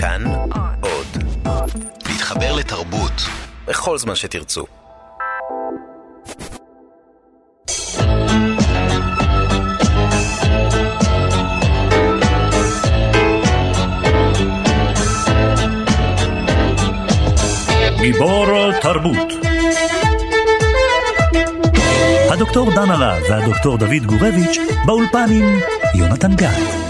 כאן עוד. להתחבר לתרבות בכל זמן שתרצו. גיבור תרבות הדוקטור דן הרב והדוקטור דוד גורביץ' באולפן עם יונתן גת.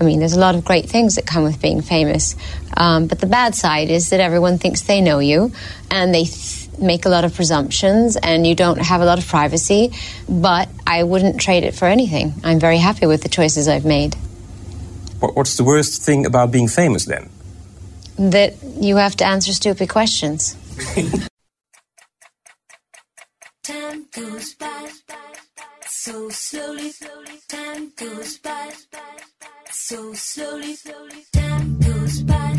I mean, there's a lot of great things that come with being famous. Um, but the bad side is that everyone thinks they know you and they th- make a lot of presumptions and you don't have a lot of privacy. But I wouldn't trade it for anything. I'm very happy with the choices I've made. What's the worst thing about being famous then? That you have to answer stupid questions. Time goes by so slowly. Time goes by so slowly. Slowly, time goes by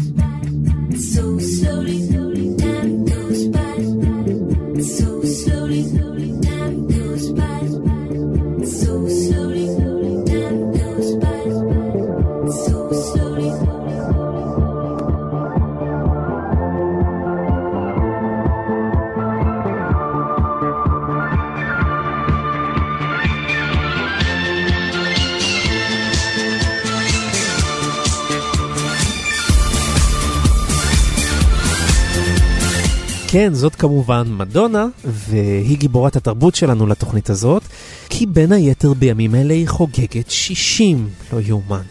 so slowly. Slowly, time goes by so slowly. Time כן, זאת כמובן מדונה, והיא גיבורת התרבות שלנו לתוכנית הזאת, כי בין היתר בימים אלה היא חוגגת 60, לא יאומן.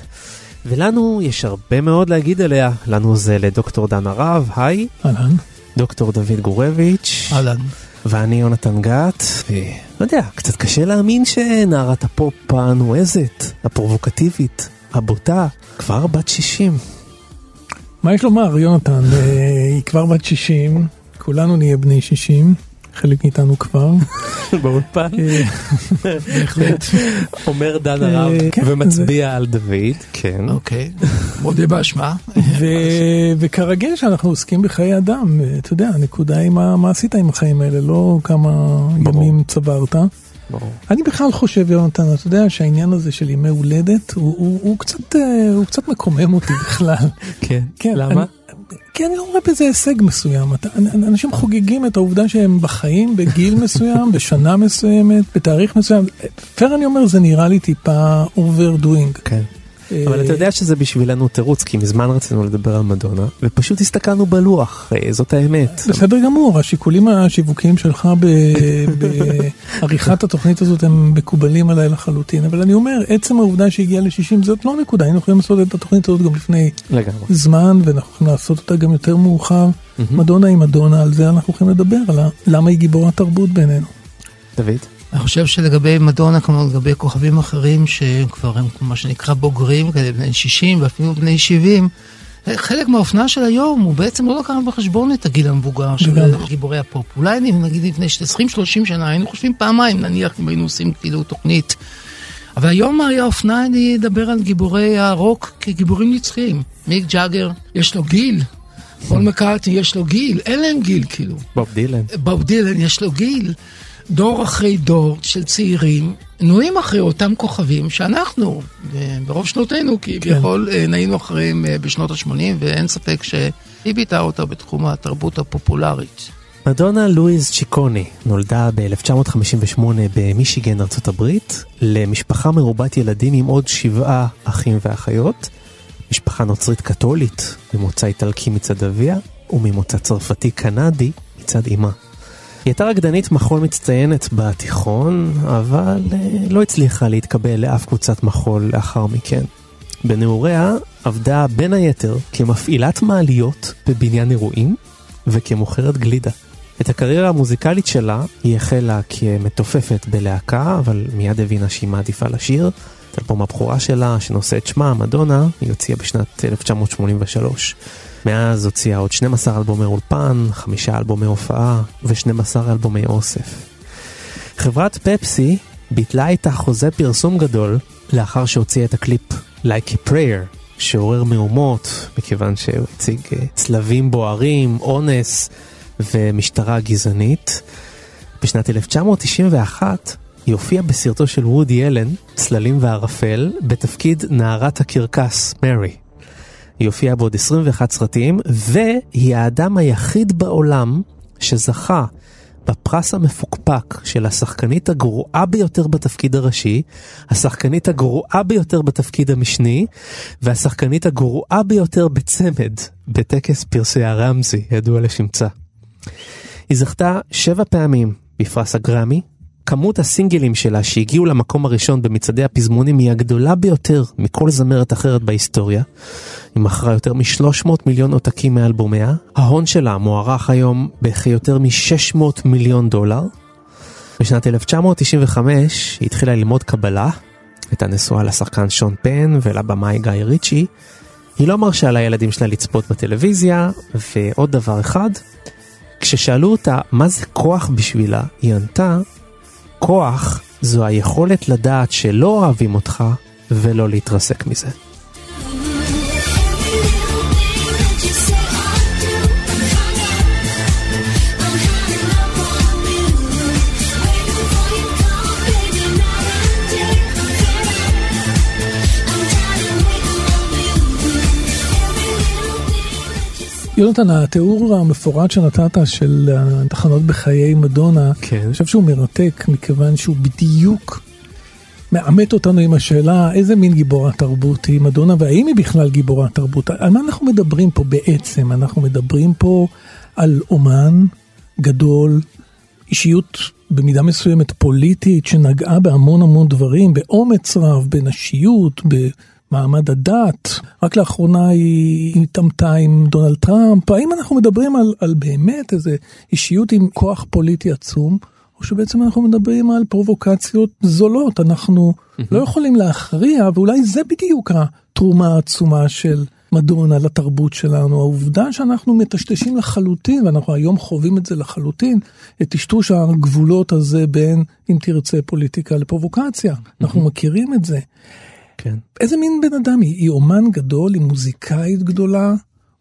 ולנו יש הרבה מאוד להגיד עליה, לנו זה לדוקטור דן הרב, היי, אהלן. דוקטור דוד גורביץ', אהלן. ואני יונתן גת, ולא יודע, קצת קשה להאמין שנערת הפופ הנועזת, הפרובוקטיבית, הבוטה, כבר בת 60. מה יש לומר, יונתן? אה, היא כבר בת 60, כולנו נהיה בני 60, חלק מאיתנו כבר. באולפן. אה, בהחלט. אומר דן אה, הרב כן, ומצביע על דוד, כן. אוקיי, מודה באשמה. ו- וכרגיל שאנחנו עוסקים בחיי אדם, אה, אתה יודע, הנקודה היא מה, מה עשית עם החיים האלה, לא כמה ימים צברת. ברור. אני בכלל חושב, יונתן, אתה יודע שהעניין הזה של ימי הולדת, הוא, הוא, הוא, קצת, הוא קצת מקומם אותי בכלל. כן, כן, למה? כי אני לא רואה בזה הישג מסוים. אנשים חוגגים את העובדה שהם בחיים בגיל מסוים, בשנה מסוימת, בתאריך מסוים. פייר אני אומר, זה נראה לי טיפה overdoing. כן. אבל אתה יודע שזה בשבילנו תירוץ, כי מזמן רצינו לדבר על מדונה, ופשוט הסתכלנו בלוח, אה, זאת האמת. בסדר גמור, השיקולים השיווקיים שלך בעריכת התוכנית הזאת הם מקובלים עליי לחלוטין, אבל אני אומר, עצם העובדה שהגיעה ל-60 זאת לא נקודה, היינו יכולים לעשות את התוכנית הזאת גם לפני. זמן, ואנחנו יכולים לעשות אותה גם יותר מאוחר. מדונה היא מדונה, על זה אנחנו הולכים לדבר, על למה היא גיבורת תרבות בינינו. דוד? אני חושב שלגבי מדונה, כמו לגבי כוכבים אחרים שכבר הם מה שנקרא בוגרים, כאלה בני 60 ואפילו בני 70, חלק מהאופנה של היום הוא בעצם לא לקח בחשבון את הגיל המבוגר של. גיבורי הפופ. אולי אני- נגיד לפני 20-30 שנה היינו חושבים פעמיים, נניח אם היינו עושים כאילו תוכנית. אבל היום היה האופנה לדבר על גיבורי הרוק כגיבורים נצחיים. מיק ג'אגר, יש לו גיל. פול מקארטני, יש לו גיל. אין להם גיל, כאילו. בוב דילן. בוב דילן יש לו גיל, דור אחרי דור של צעירים, נוהים אחרי אותם כוכבים שאנחנו, אה, ברוב שנותינו, כביכול, כן. נהינו אחריהם אה, בשנות ה-80, ואין ספק שהיא ביטאה אותה בתחום התרבות הפופולרית. מדונה לואיז צ'יקוני נולדה ב-1958 במישיגן, ארצות הברית, למשפחה מרובת ילדים עם עוד שבעה אחים ואחיות. משפחה נוצרית קתולית, ממוצא איטלקי מצד אביה, וממוצא צרפתי קנדי מצד אמה. היא הייתה רקדנית מחול מצטיינת בתיכון, אבל אה, לא הצליחה להתקבל לאף קבוצת מחול לאחר מכן. בנעוריה עבדה בין היתר כמפעילת מעליות בבניין אירועים וכמוכרת גלידה. את הקריירה המוזיקלית שלה היא החלה כמתופפת בלהקה, אבל מיד הבינה שהיא מעדיפה לשיר. את אלבום הבכורה שלה, שנושא את שמה, מדונה, היא הוציאה בשנת 1983. מאז הוציאה עוד 12 אלבומי אולפן, חמישה אלבומי הופעה ו-12 אלבומי אוסף. חברת פפסי ביטלה איתה חוזה פרסום גדול לאחר שהוציאה את הקליפ Like a Prayer, שעורר מהומות, מכיוון שהוא הציג אה, צלבים בוערים, אונס ומשטרה גזענית. בשנת 1991 היא הופיעה בסרטו של וודי אלן, צללים וערפל, בתפקיד נערת הקרקס, מרי. היא הופיעה בעוד 21 סרטים, והיא האדם היחיד בעולם שזכה בפרס המפוקפק של השחקנית הגרועה ביותר בתפקיד הראשי, השחקנית הגרועה ביותר בתפקיד המשני, והשחקנית הגרועה ביותר בצמד, בטקס פרסי הרמזי, ידוע לשמצה. היא זכתה שבע פעמים בפרס הגרמי, כמות הסינגלים שלה שהגיעו למקום הראשון במצעדי הפזמונים היא הגדולה ביותר מכל זמרת אחרת בהיסטוריה. היא מכרה יותר מ-300 מיליון עותקים מאלבומיה. ההון שלה מוערך היום בכיותר מ-600 מיליון דולר. בשנת 1995 היא התחילה ללמוד קבלה, הייתה נשואה לשחקן שון פן ולבמאי גיא ריצ'י. היא לא מרשה לילדים שלה לצפות בטלוויזיה, ועוד דבר אחד, כששאלו אותה מה זה כוח בשבילה, היא ענתה כוח זו היכולת לדעת שלא אוהבים אותך ולא להתרסק מזה. יונתן, התיאור המפורט שנתת של התחנות בחיי מדונה, כן. אני חושב שהוא מרתק, מכיוון שהוא בדיוק מעמת אותנו עם השאלה איזה מין גיבורת תרבות היא מדונה, והאם היא בכלל גיבורת תרבות. על מה אנחנו מדברים פה בעצם? אנחנו מדברים פה על אומן גדול, אישיות במידה מסוימת פוליטית, שנגעה בהמון המון דברים, באומץ רב, בנשיות, ב... מעמד הדת, רק לאחרונה היא התעמתה עם דונלד טראמפ, האם אנחנו מדברים על, על באמת איזה אישיות עם כוח פוליטי עצום, או שבעצם אנחנו מדברים על פרובוקציות זולות, אנחנו לא יכולים להכריע, ואולי זה בדיוק התרומה העצומה של מדונה לתרבות שלנו, העובדה שאנחנו מטשטשים לחלוטין, ואנחנו היום חווים את זה לחלוטין, את טשטוש הגבולות הזה בין, אם תרצה, פוליטיקה לפרובוקציה, אנחנו מכירים את זה. כן. איזה מין בן אדם היא? היא אומן גדול, היא מוזיקאית גדולה,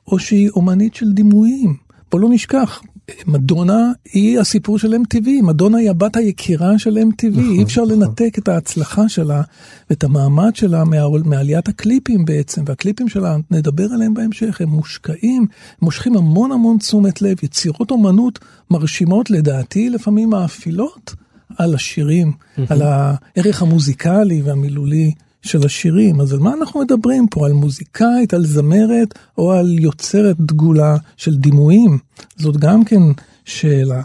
או שהיא אומנית של דימויים? בוא לא נשכח, מדונה היא הסיפור של MTV, מדונה היא הבת היקירה של MTV, נכון, אי אפשר נכון. לנתק את ההצלחה שלה ואת המעמד שלה מה, מעליית הקליפים בעצם, והקליפים שלה, נדבר עליהם בהמשך, הם מושקעים, מושכים המון המון תשומת לב, יצירות אומנות מרשימות לדעתי לפעמים מאפילות על השירים, על הערך המוזיקלי והמילולי של השירים. אז על מה אנחנו מדברים פה? על מוזיקאית, על זמרת, או על יוצרת דגולה של דימויים? זאת גם כן שאלה.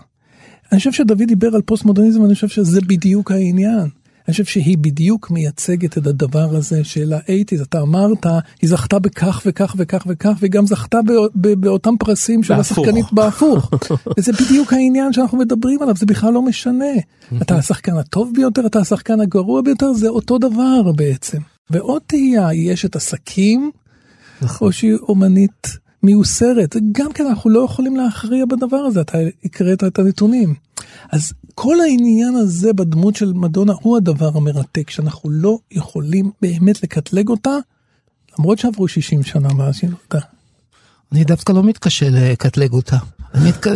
אני חושב שדוד דיבר על פוסט מודרניזם, אני חושב שזה בדיוק העניין. אני חושב שהיא בדיוק מייצגת את הדבר הזה של האייטיז. אתה אמרת, היא זכתה בכך וכך וכך וכך, והיא גם זכתה באותם פרסים של. השחקנית בהפוך. וזה בדיוק העניין שאנחנו מדברים עליו, זה בכלל לא משנה. אתה השחקן הטוב ביותר, אתה השחקן הגרוע ביותר, זה אותו דבר בעצם. ועוד תהייה, היא אשת עסקים, או שהיא אומנית מיוסרת. גם כן, אנחנו לא יכולים להכריע בדבר הזה, אתה הקראת את הנתונים. אז כל העניין הזה בדמות של מדונה הוא הדבר המרתק, שאנחנו לא יכולים באמת לקטלג אותה, למרות שעברו 60 שנה מאז שהיא נולדה. אני דווקא לא מתקשה לקטלג אותה. אני מתק...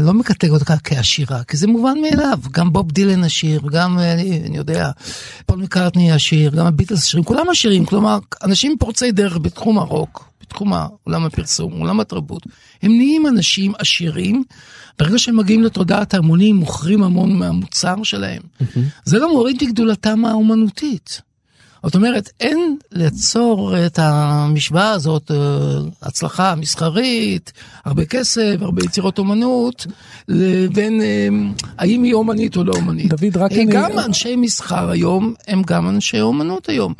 לא מקטלג אותה כעשירה, כי זה מובן מאליו. גם בוב דילן עשיר, גם, אני, אני יודע, פול מקארטני עשיר, גם הביטלס עשירים, כולם עשירים. כלומר, אנשים פורצי דרך בתחום הרוק, בתחום עולם הפרסום, עולם התרבות, הם נהיים אנשים עשירים. ברגע שהם מגיעים לתודעת ההמונים, מוכרים המון מהמוצר שלהם. זה לא מוריד מגדולתם האומנותית. זאת אומרת, אין לעצור את המשוואה הזאת, אה, הצלחה מסחרית, הרבה כסף, הרבה יצירות אומנות, לבין אה, האם היא אומנית או לא אומנית. דוד, רק אה, אני- גם אנשי מסחר היום הם גם אנשי אומנות היום.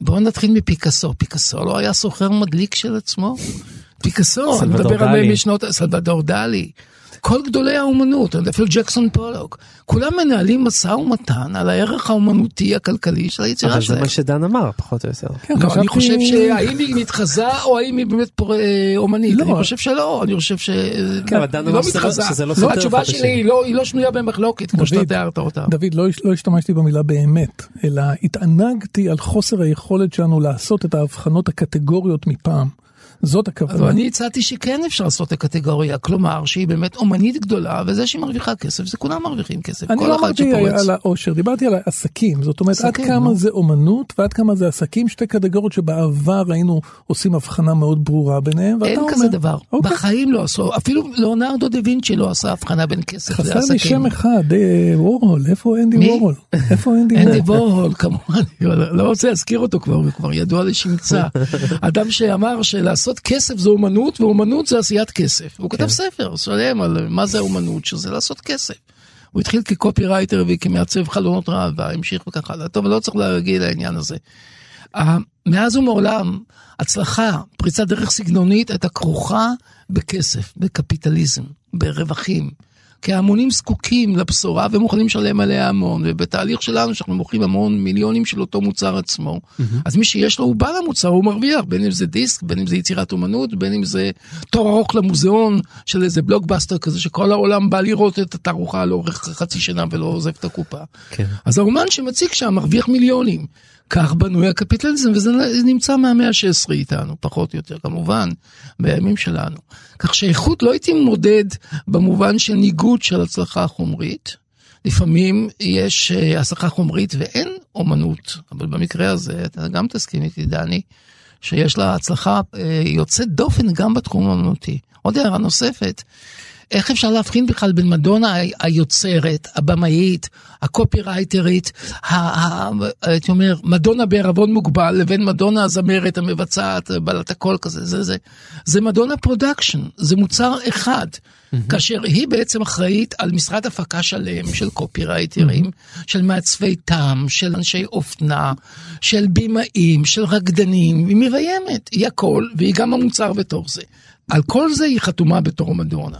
בואו נתחיל מפיקאסו. פיקאסו לא היה סוחר מדליק של עצמו? פיקאסו, אני מדבר על דלי. משנות, סלבדור דלי. כל גדולי האומנות, אפילו ג'קסון פולוק, כולם מנהלים משא ומתן על הערך האומנותי הכלכלי של היצירה אבל זה שלהם. מה שדן אמר, פחות או יותר. כן, לא, אני חושב שהאם היא מתחזה או האם היא באמת פור- אה, אומנית, לא. אני חושב שלא, אני חושב ש... כן, אבל דן היא אמר לא שזה לא- לא לא, סותר התשובה שלי. היא לא- לא שנויה במחלוקת, כמו שאתה תיארת אותה. דוד, לא, לא השתמשתי במילה באמת, אלא התענגתי על חוסר היכולת שלנו לעשות את ההבחנות הקטגוריות מפעם. זאת אבל הכוונה. אני הצעתי שכן אפשר לעשות את הקטגוריה, כלומר שהיא באמת אומנית גדולה, וזה שהיא מרוויחה כסף, זה כולם מרוויחים כסף, אני כל לא אחד אמרתי. על העושר, דיברתי על העסקים. זאת אומרת, עד כמה. זה אומנות ועד כמה זה עסקים, שתי קטגוריות שבעבר היינו עושים הבחנה מאוד ברורה ביניהם. אין אומר, כזה דבר, אוקיי. בחיים לא עשו, אפילו ליאונרדו דה וינצ'י לא עשה הבחנה בין כסף חסר לעסקים. לי שם אחד, אה, וורהול, איפה אנדי? וורהול? איפה אנדי אנדי וורהול? כמובן, לא רוצה להזכיר אותו כבר, הוא כבר ידוע לשמצה. אדם שאמר שלעשות כסף זה אומנות ואומנות זה עשיית כסף. הוא כן. כתב ספר שלם על מה זה אומנות, שזה לעשות כסף. הוא התחיל כקופירייטר וכמעצב חלונות ראווה, המשיך וכך הלאה. טוב, לא צריך להגיד לעניין הזה. אה, מאז ומעולם, הצלחה, פריצת דרך סגנונית, הייתה כרוכה בכסף, בקפיטליזם, ברווחים. כי ההמונים זקוקים לבשורה ומוכנים לשלם עליה המון, ובתהליך שלנו שאנחנו מוכרים המון מיליונים של אותו מוצר עצמו, אז מי שיש לו הוא בעל המוצר, הוא מרוויח, בין אם זה דיסק, בין אם זה יצירת אומנות, בין אם זה תור ארוך למוזיאון של איזה בלוקבאסטר כזה, שכל העולם בא לראות את התערוכה לאורך חצי שנה ולא עוזב את הקופה. כן. אז האומן שמציג שם מרוויח מיליונים. כך בנוי הקפיטליזם, וזה נמצא מהמאה ה-16 איתנו, פחות או יותר, כמובן, בימים שלנו. כך שאיכות לא הייתי מודד במובן של ניגוד של הצלחה חומרית. לפעמים יש אה, הצלחה חומרית ואין אומנות, אבל במקרה הזה, אתה גם תסכים איתי, דני, שיש לה הצלחה אה, יוצאת דופן גם בתחום האומנותי. עוד הערה נוספת, איך אפשר להבחין בכלל בין מדונה היוצרת, הבמאית, הקופירייטרית, הייתי אומר, מדונה בערבון מוגבל, לבין מדונה הזמרת, המבצעת, בעלת הקול כזה, זה, זה, זה מדונה production, זה מוצר אחד. כאשר היא בעצם אחראית על משרד הפקה שלם של קופירייטרים, של מעצבי טעם, של אנשי אופנה, של בימאים, של רקדנים, היא מביימת, היא הכל, והיא גם המוצר בתוך זה. על כל זה היא חתומה בתור מדונה.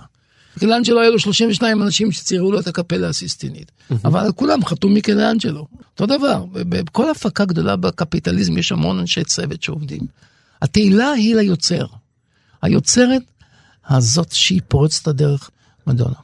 מיקלאנג'לו היה לו 32 אנשים שציירו לו את הקפלה הסיסטינית, אבל על כולם חתום מיקלאנג'לו. אותו דבר, בכל הפקה גדולה בקפיטליזם יש המון אנשי צוות שעובדים. התהילה היא ליוצר. היוצרת הזאת שהיא פורצת הדרך, מדונה.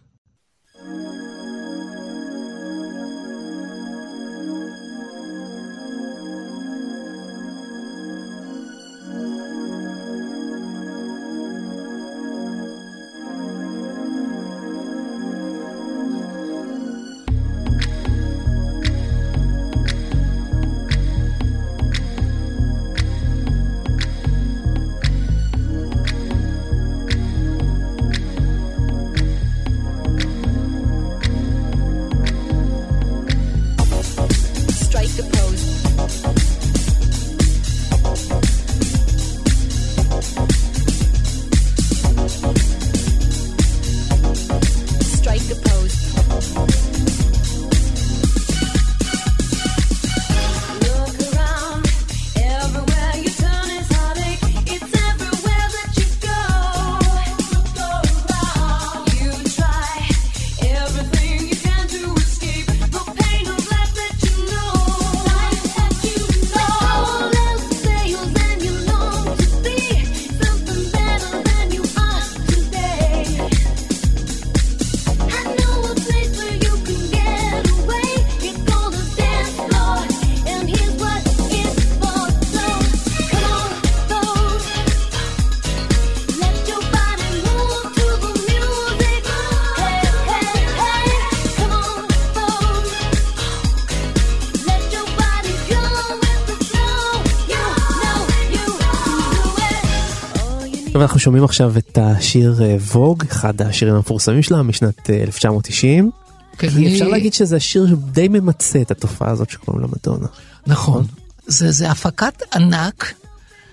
טוב, אנחנו שומעים עכשיו את השיר אה, Vogue, אחד השירים המפורסמים שלה משנת אה, 1990. כן, אני- אפשר להגיד שזה השיר שדי ממצה את התופעה הזאת שקוראים לה מדונה. נכון. זה, זה הפקת ענק,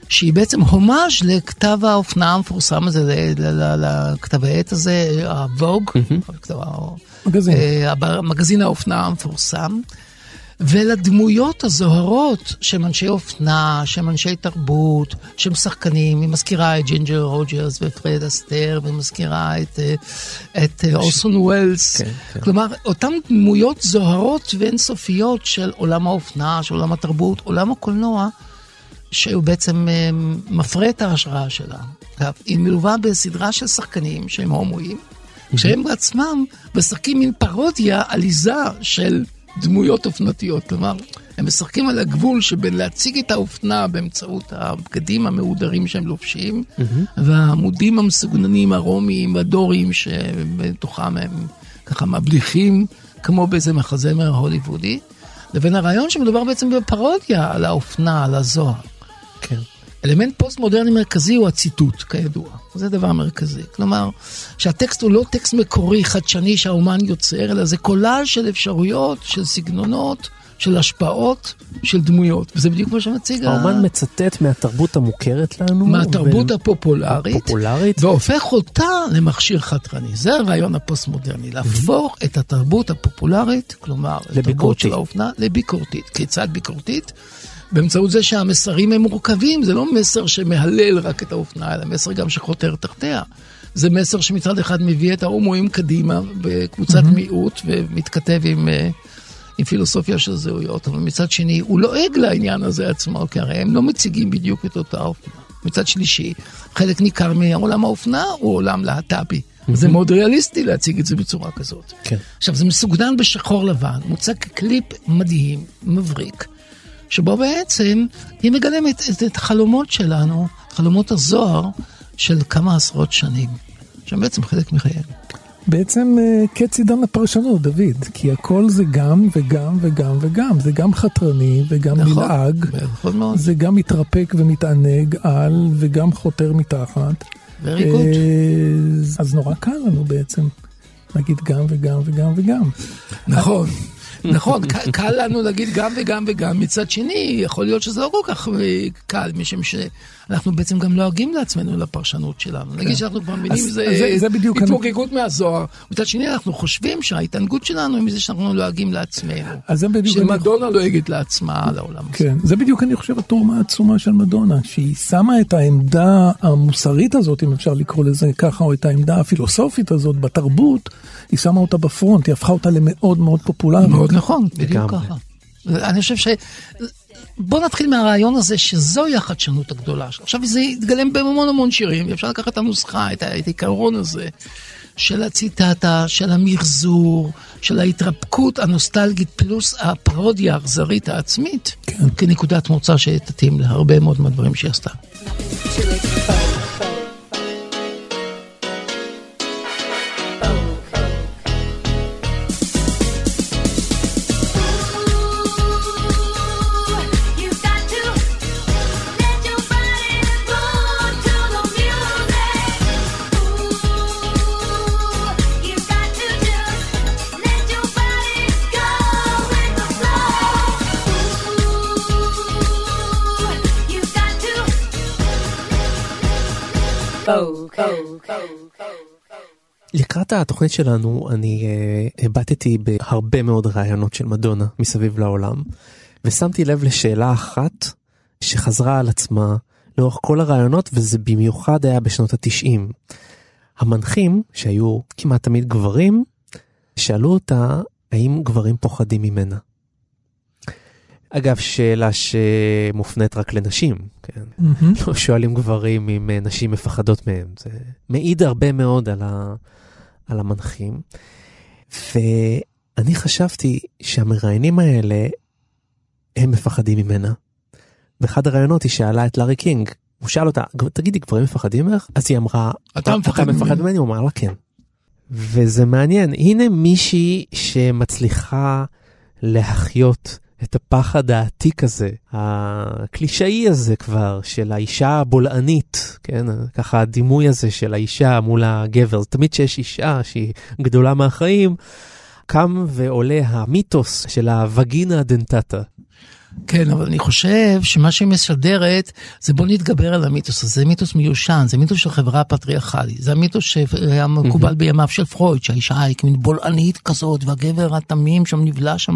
שהיא בעצם הומאז' לכתב האופנה המפורסם הזה, לכתב העת הזה, ה Vogue, כתב ה- מגזין. אה, האופנה המפורסם, ולדמויות הזוהרות שהם אנשי אופנה, שהם אנשי תרבות, שהם שחקנים, היא מזכירה את ג'ינג'ר רוג'רס ופרד אסטר, והיא מזכירה את, אה, את אה, אורסון ווילס. כן, כן. כלומר, אותן דמויות זוהרות ואינסופיות של עולם האופנה, של עולם התרבות, עולם הקולנוע, שהוא בעצם אה, מפרה את ההשראה שלה. היא מלווה בסדרה של שחקנים שהם הומואים, שהם בעצמם משחקים מין פרודיה, עליזה של דמויות אופנתיות. כלומר, הם משחקים על הגבול שבין להציג את האופנה באמצעות הבגדים המהודרים שהם לובשים, והעמודים המסוגננים הרומיים והדוריים שבתוכם הם ככה מבליחים, כמו באיזה מחזמר הוליוודי, לבין הרעיון שמדובר בעצם בפרודיה על האופנה, על הזוהר. כן. אלמנט פוסט-מודרני מרכזי הוא הציטוט, כידוע. זה דבר מרכזי. כלומר, שהטקסט הוא לא טקסט מקורי, חדשני שהאומן יוצר, אלא זה קולאז' של אפשרויות, של סגנונות, של השפעות, של דמויות. וזה בדיוק מה שמציג ה- האומן מצטט מהתרבות המוכרת לנו. מהתרבות ו- הפופולרית, הפופולרית. והופך אותה למכשיר חתרני. זה הרעיון הפוסט-מודרני, להפוך את התרבות הפופולרית, כלומר, התרבות לביקורתית. של האופנה, לביקורתית. כיצד ביקורתית? באמצעות זה שהמסרים הם מורכבים, זה לא מסר שמהלל רק את האופנה, אלא מסר גם שחותר תחתיה. זה מסר שמצד אחד מביא את ההומואים קדימה בקבוצת מיעוט ומתכתב עם, אה, עם פילוסופיה של זהויות, אבל מצד שני הוא לועג לעניין הזה עצמו, כי הרי הם לא מציגים בדיוק את אותה אופנה. מצד שלישי, חלק ניכר מעולם האופנה הוא עולם להט"בי. זה מאוד ריאליסטי להציג את זה בצורה כזאת. כן. עכשיו, זה מסוגנן בשחור לבן, מוצג כקליפ מדהים, מבריק, שבו בעצם היא מגלמת את, את החלומות שלנו, חלומות הזוהר של כמה עשרות שנים, שהם בעצם חלק מחייהם. בעצם אה, קץ עידן הפרשנות, דוד, כי הכל זה גם וגם וגם וגם, זה גם חתרני וגם נכון, נלעג, נכון מאוד. זה גם מתרפק ומתענג על וגם חותר מתחת. אה, אז נורא קל לנו בעצם להגיד גם וגם וגם וגם. נכון. נכון, ק- קל לנו להגיד גם וגם וגם, מצד שני, יכול להיות שזה לא כל כך אה, קל, משום שאנחנו בעצם גם לועגים לעצמנו לפרשנות שלנו. נגיד שאנחנו כבר אז- זה זה- זה בדיוק התפוגגות מהזוהר. מצד שני, אנחנו חושבים שההתענגות שלנו היא מזה שאנחנו לועגים לעצמנו. אז זה בדיוק... אני- שמדונה לועגת לעצמה על העולם הזה. כן, זה בדיוק אני חושב התרומה העצומה של מדונה, שהיא שמה את העמדה המוסרית הזאת, אם אפשר לקרוא לזה ככה, או את העמדה הפילוסופית הזאת בתרבות, היא שמה אותה בפרונט, היא הפכה אותה למאוד מאוד פופולרית. מאוד נכון, בדיוק. ככה. אני חושב ש... בוא נתחיל מהרעיון הזה שזוהי החדשנות הגדולה. עכשיו זה יתגלם בהמון המון שירים, אפשר לקחת את הנוסחה, את העיקרון הזה של הציטטה, של המחזור, של ההתרפקות הנוסטלגית פלוס הפרודיה האכזרית העצמית, כן. כנקודת מוצא שתתאים להרבה מאוד מהדברים שהיא עשתה. לקראת התוכנית שלנו אני uh, הבטתי בהרבה מאוד רעיונות של מדונה מסביב לעולם ושמתי לב לשאלה אחת שחזרה על עצמה לאורך כל הרעיונות וזה במיוחד היה בשנות התשעים. המנחים שהיו כמעט תמיד גברים שאלו אותה האם גברים פוחדים ממנה. אגב שאלה שמופנית רק לנשים, כן? מהמם. לא שואלים גברים אם אה, נשים מפחדות מהם. זה מעיד הרבה מאוד על, ה, על המנחים. ואני חשבתי שהמראיינים האלה, הם מפחדים ממנה. באחד הראיונות היא שאלה את לארי קינג, הוא שאל אותה, "גב- תגידי, גברים מפחדים ממך? אז היא אמרה, אתה מפחד ממני?" ממני? הוא אמר לה כן. וזה מעניין, הנה מישהי שמצליחה להחיות את הפחד העתיק הזה, הקלישאי הזה כבר, של האישה הבולענית, כן? ככה הדימוי הזה של האישה מול הגבר. תמיד שיש אישה שהיא גדולה מהחיים, קם ועולה המיתוס של הווגינה דנטטה. כן, אבל אני חושב שמה שהיא משדרת זה בוא נתגבר על המיתוס הזה, זה מיתוס מיושן, זה מיתוס של חברה פטריארכלית, זה המיתוס שהיה מקובל בימיו של פרויד, שהאישה היא כמין בולענית כזאת, והגבר התמים שם נבלע שם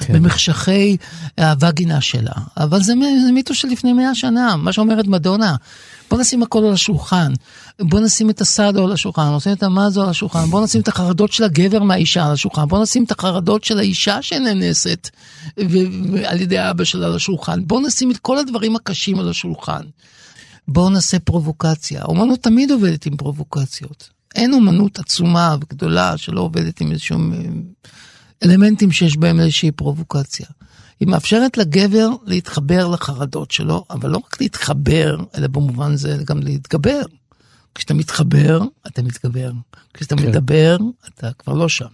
כן. במחשכי הווגינה שלה. אבל זה, זה מיתוס של לפני מאה שנה, מה שאומרת מדונה. בוא נשים הכל על השולחן, בוא נשים את הסאדו על השולחן, נשים את המאזו על השולחן, בוא נשים את החרדות של הגבר מהאישה על השולחן, בוא נשים את החרדות של האישה שנאנסת על ידי אבא שלה על השולחן, בוא נשים את כל הדברים הקשים על השולחן. בואו נעשה פרובוקציה. אומנות תמיד עובדת עם פרובוקציות. אין אומנות עצומה וגדולה שלא עובדת עם איזשהם אה, אלמנטים שיש בהם איזושהי פרובוקציה. היא מאפשרת לגבר להתחבר לחרדות שלו, אבל לא רק להתחבר, אלא במובן זה גם להתגבר. כשאתה מתחבר, אתה מתגבר. כשאתה כן. מדבר, אתה כבר לא שם.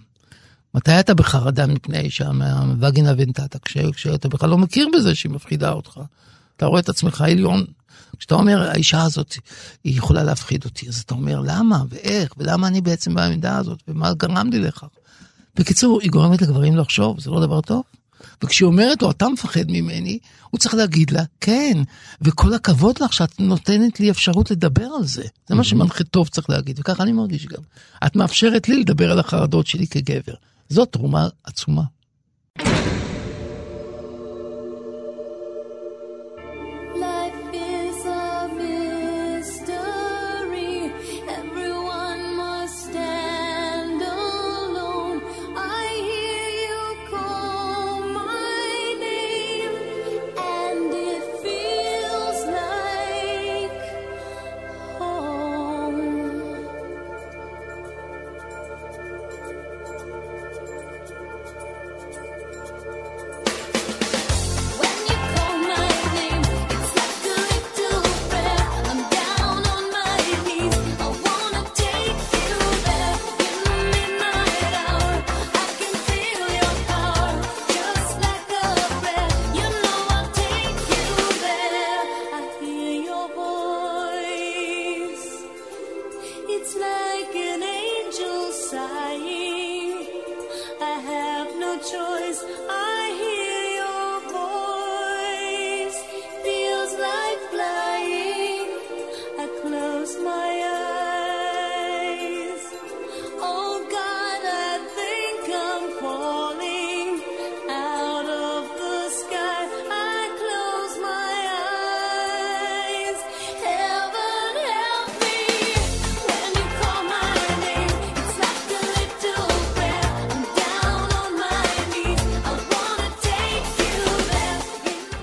מתי אתה בחרדה מפני האישה מהווגינה ונטטה? כש- כשאתה בכלל לא מכיר בזה שהיא מפחידה אותך. אתה רואה את עצמך עליון. כשאתה אומר, האישה הזאת, היא יכולה להפחיד אותי, אז אתה אומר, למה ואיך, ולמה אני בעצם בעמדה הזאת, ומה גרם לי לכך. בקיצור, היא גורמת לגברים לחשוב, זה לא דבר טוב. וכשהיא אומרת לו, אתה מפחד ממני, הוא צריך להגיד לה, כן, וכל הכבוד לך שאת נותנת לי אפשרות לדבר על זה. זה מה שמנחה טוב צריך להגיד, וככה אני מרגיש גם. את מאפשרת לי לדבר על החרדות שלי כגבר. זאת תרומה עצומה.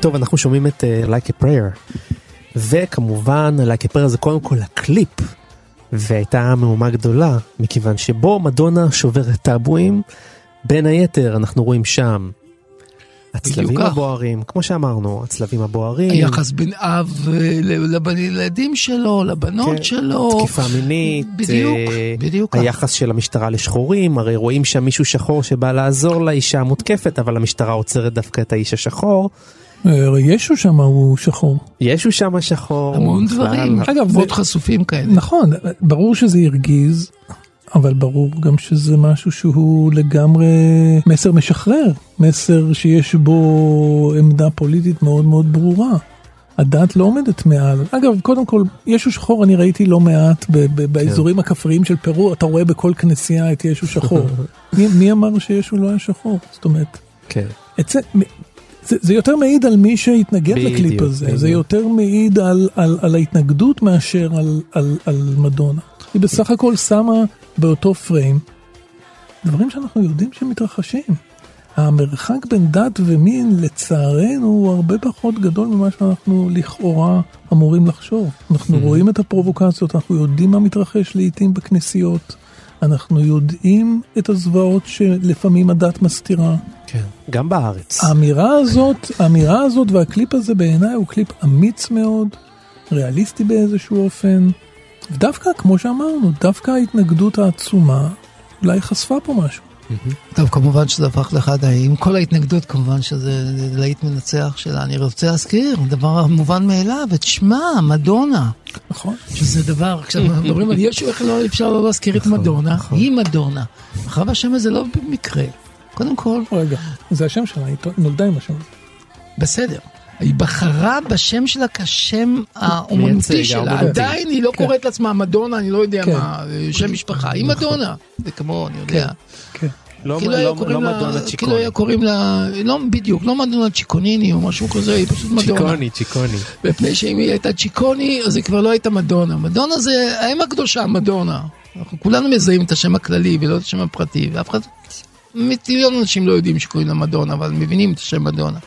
טוב, אנחנו שומעים את uh, Like a Prayer, וכמובן Like a Prayer זה קודם כל הקליפ, והייתה מהומה גדולה, מכיוון שבו מדונה שוברת טאבואים, בין היתר אנחנו רואים שם הצלבים. הבוערים, כמו שאמרנו, הצלבים הבוערים, היחס בין אב אה, לילדים שלו, לבנות כן, שלו. תקיפה מינית, בדיוק, אה, בדיוק. היחס של המשטרה לשחורים, הרי רואים שם מישהו שחור שבא לעזור לאישה המותקפת, אבל המשטרה עוצרת דווקא את האיש השחור. ישו שם הוא שחור. ישו שם שחור. המון. דברים, אגב, זה- מאוד חשופים כאלה. נכון, ברור שזה הרגיז, אבל ברור גם שזה משהו שהוא לגמרי מסר משחרר, מסר שיש בו עמדה פוליטית מאוד מאוד ברורה. הדת לא עומדת מעל. אגב, קודם כל, ישו שחור אני ראיתי לא מעט ב- ב- באזורים הכפריים של פרו, אתה רואה בכל כנסייה את ישו שחור. מי, מי אמר שישו לא היה שחור? זאת אומרת, כן. את זה, זה, זה יותר מעיד על מי שהתנגד בדיוק, לקליפ הזה, זה בדיוק. יותר מעיד על, על, על ההתנגדות מאשר על, על, על מדונה. היא בסך הכל שמה באותו פריים דברים שאנחנו יודעים שמתרחשים. המרחק בין דת ומין לצערנו הוא הרבה פחות גדול ממה שאנחנו לכאורה אמורים לחשוב. אנחנו רואים את הפרובוקציות, אנחנו יודעים מה מתרחש לעיתים בכנסיות, אנחנו יודעים את הזוועות שלפעמים הדת מסתירה. כן. גם בארץ. האמירה הזאת, האמירה הזאת והקליפ הזה בעיניי הוא קליפ אמיץ מאוד, ריאליסטי באיזשהו אופן, ודווקא, כמו שאמרנו, דווקא ההתנגדות העצומה אולי חשפה פה משהו. טוב, כמובן שזה הפך לאחד, עם כל ההתנגדות, כמובן שזה להיט מנצח שלה. אני רוצה להזכיר, דבר המובן מאליו, את שמה, מדונה. נכון? שזה דבר, כשאנחנו מדברים על ישו, איך לא אפשר לא להזכיר את מדונה? היא מדונה. מאחר והשם הזה לא במקרה. קודם כל, רגע, זה השם שלה, היא נולדה עם השם. בסדר. היא בחרה בשם שלה כשם האומנותי שלה. עדיין היא לא כן. קוראת לעצמה מדונה, אני לא יודע כן. מה, שם משפחה. היא מדונה. זה כמו, אני יודע. לא כאילו לא- קוראים לא לה, מדונה כאילו צ'יקוני. היה קוראים לה, לא בדיוק, לא מדונה צ'יקוניני או משהו כזה, היא פשוט מדונה. צ'יקוני, צ'יקוני. מפני שאם היא הייתה צ'יקוני, אז היא כבר לא הייתה מדונה. מדונה זה האם הקדושה, מדונה. אנחנו כולנו מזהים את השם הכללי ולא את השם הפרטי, ואף אחד, מיליון אנשים לא יודעים שקוראים לה מדונה, אבל מבינים את השם מדונה.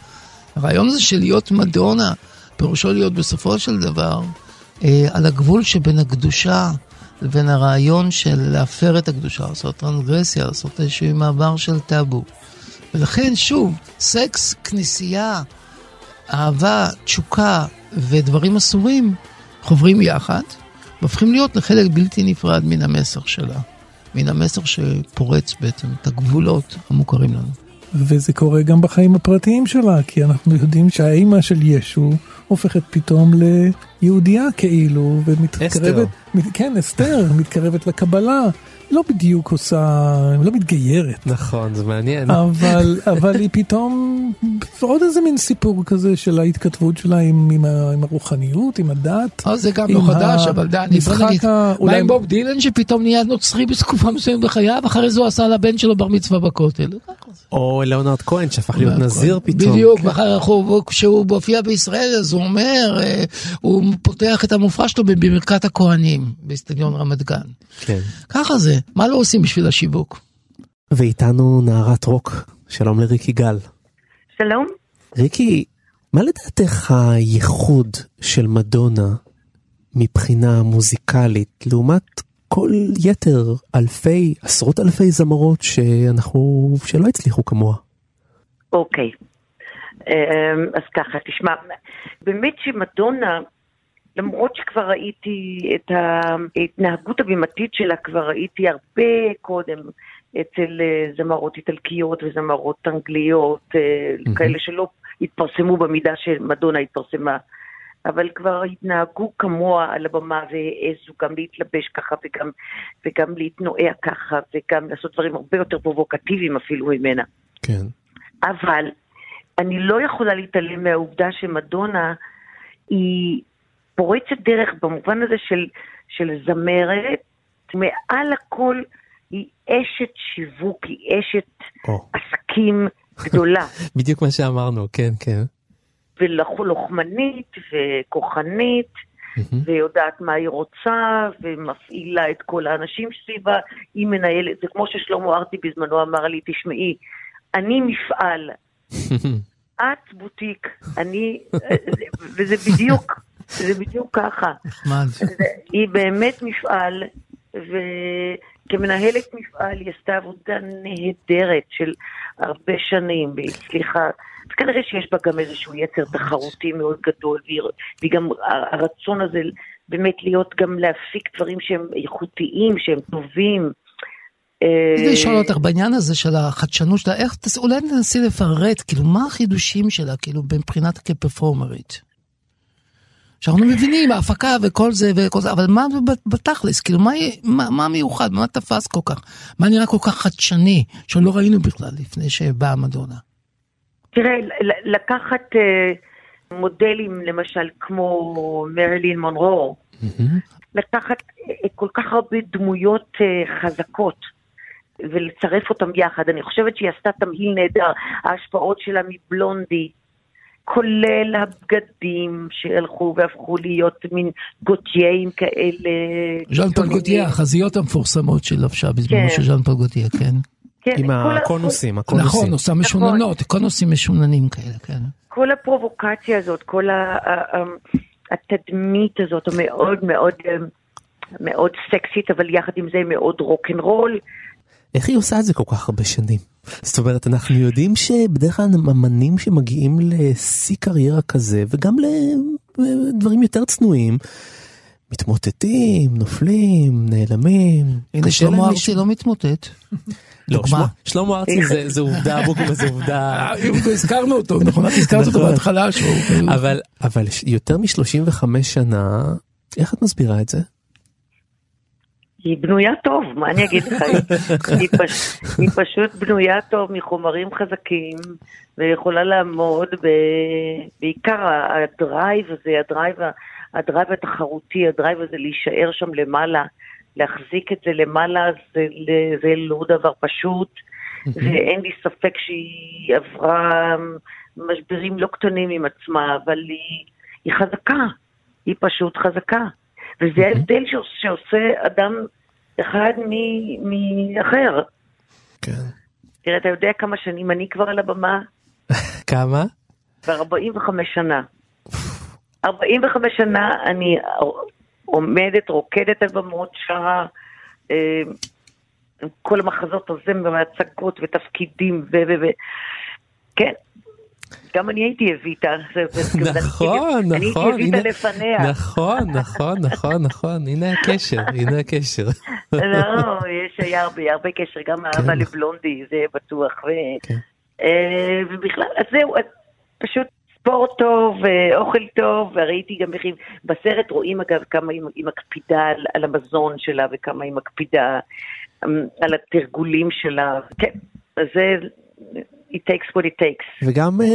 הרעיון הזה של להיות מדונה, פירושו להיות בסופו של דבר אה, על הגבול שבין הקדושה לבין הרעיון של להפר את הקדושה, לעשות טרנסגרסיה, לעשות איזשהו מעבר של טאבו. ולכן, שוב, סקס, כנסייה, אהבה, תשוקה ודברים אסורים חוברים יחד, והופכים להיות לחלק בלתי נפרד מן המסר שלה. מן המסר שפורץ בעצם את הגבולות המוכרים לנו. וזה קורה גם בחיים הפרטיים שלה, כי אנחנו יודעים שהאימא של ישו הופכת פתאום ליהודייה כאילו, ומתקרבת, אסתר. מת, כן, אסתר, מתקרבת לקבלה. לא בדיוק עושה, לא מתגיירת, נכון, זה מעניין. אבל, אבל היא פתאום, עוד איזה מין סיפור כזה של ההתכתבות שלה עם, עם, ה- עם הרוחניות, עם הדת. אז זה גם לא חדש, אבל דני, בוא נגיד, ה- מה אולי- עם בוב דילן שפתאום נהיה נוצרי בתקופה מסוימת בחייו, אחרי זה הוא עשה לבן שלו בר מצווה בכותל. או ליאונרד כהן שהפך להיות נזיר פתאום. בדיוק, כשהוא מופיע בישראל אז הוא אומר, אה, הוא פותח את המופע שלו בברכת הכהנים, באצטדיון רמת גן. כן. ככה זה, מה לא עושים בשביל השיווק? ואיתנו נערת רוק, שלום לריקי גל. שלום. ריקי, מה לדעתך הייחוד של מדונה מבחינה מוזיקלית לעומת כל יתר אלפי, עשרות אלפי זמרות שאנחנו, שלא הצליחו כמוה? אוקיי. אמ, אז ככה, תשמע, באמת שמדונה, למרות שכבר ראיתי את ההתנהגות הבימתית שלה, כבר ראיתי הרבה קודם אצל אה, זמרות איטלקיות וזמרות אנגליות, אה, כאלה שלא התפרסמו במידה שמדונה התפרסמה. אבל כבר התנהגו כמוה על הבמה והעזו גם להתלבש ככה וגם, וגם להתנועע ככה וגם לעשות דברים הרבה יותר פרובוקטיביים אפילו ממנה. כן. אבל אני לא יכולה להתעלם מהעובדה שמדונה היא פורצת דרך במובן הזה של, של זמרת, מעל הכל היא אשת שיווק, היא אשת או. עסקים גדולה. בדיוק מה שאמרנו, כן, כן. ולוחמנית וכוחנית, ויודעת מה היא רוצה, ומפעילה את כל האנשים סביבה. היא מנהלת, זה כמו ששלמה ארצי בזמנו אמר לי, תשמעי, אני מפעל, את בוטיק, אני, וזה בדיוק, זה בדיוק ככה. נחמד. היא באמת מפעל, וכמנהלת מפעל היא עשתה עבודה נהדרת של הרבה שנים, והיא הצליחה, אז כנראה שיש בה גם איזשהו יצר תחרותי מאוד גדול, והיא, והיא גם, הרצון הזה באמת להיות, גם להפיק דברים שהם איכותיים, שהם טובים. רציתי לשאול אותך בעניין הזה של החדשנות שלה, איך, אולי תנסי לפרט, כאילו, מה החידושים שלה, כאילו, מבחינת כפרפורמרית? שאנחנו מבינים, ההפקה וכל זה וכל זה, אבל מה בתכלס, כאילו, מה, מה, מה מיוחד, מה תפס כל כך, מה נראה כל כך חדשני, שלא ראינו בכלל לפני שבאה מדונה? תראה, לקחת אה, מודלים למשל כמו מרילין מונרו, לקחת אה, כל כך הרבה דמויות אה, חזקות ולצרף אותם יחד. אני חושבת שהיא עשתה תמהיל נהדר, ההשפעות שלה מבלונדי, כולל הבגדים שהלכו והפכו להיות מין גוטייה כאלה. ז'אן פול. גוטייה, החזיות המפורסמות שלבשה בזמנו כן. של ז'אן פול גוטייה, כן. כן, עם הקונוסים, הקונוסים. נכון, עושה משוננות, קונוסים משוננים כאלה, כן. כל הפרובוקציה הזאת, כל התדמית הזאת המאוד מאוד מאוד סקסית, אבל יחד עם זה מאוד רוקנרול. איך היא עושה את זה כל כך הרבה שנים? זאת אומרת, אנחנו יודעים שבדרך כלל אמנים שמגיעים לשיא קריירה כזה, וגם לדברים יותר צנועים, מתמוטטים, נופלים, נעלמים. הנה שלמה. ארצי לא מתמוטט. לא. שלמה- ארצי זה- זה עובדה, בוקר, זה עובדה. הזכרנו אותו, נכון? את הזכרת אותו נכון. בהתחלה. אבל, יותר מ-35 שנה, איך את מסבירה את זה? היא בנויה טוב, מה אני אגיד לך? היא, פש, היא פשוט בנויה טוב מחומרים חזקים, ויכולה לעמוד ב, בעיקר הדרייב הזה, הדרייב, הדרייב התחרותי, הדרייב הזה להישאר שם למעלה, להחזיק את זה למעלה, זה, זה לא דבר פשוט, ואין לי ספק שהיא עברה משברים לא קטנים עם עצמה, אבל היא, היא חזקה, היא פשוט חזקה. וזה ההבדל שעוש- שעושה אדם אחד מאחר. כן. תראה, אתה יודע כמה שנים אני כבר על הבמה? כמה? כבר 45 שנה. 45 שנה אני עומדת, רוקדת על במות, שרה, אה, כל המחזות הזמר והצגות ותפקידים ו... ו... ו... כן. גם אני הייתי אביטה. זה- נכון, אני הייתי נכון, אביטה לפניה. נכון, נכון, נכון, נכון, הנה הקשר, הנה הקשר. לא, יש היה הרבה, הרבה קשר, גם אהבה כן. לבלונדי, זה בטוח. כן. אה, ובכלל, אז זהו, פשוט ספורט טוב, אה, אוכל טוב, וראיתי גם איך היא, בסרט רואים אגב כמה היא, מקפידה על, על המזון שלה וכמה היא מקפידה אמ, על התרגולים שלה. כן, אז זה, it takes what it takes. וגם אה,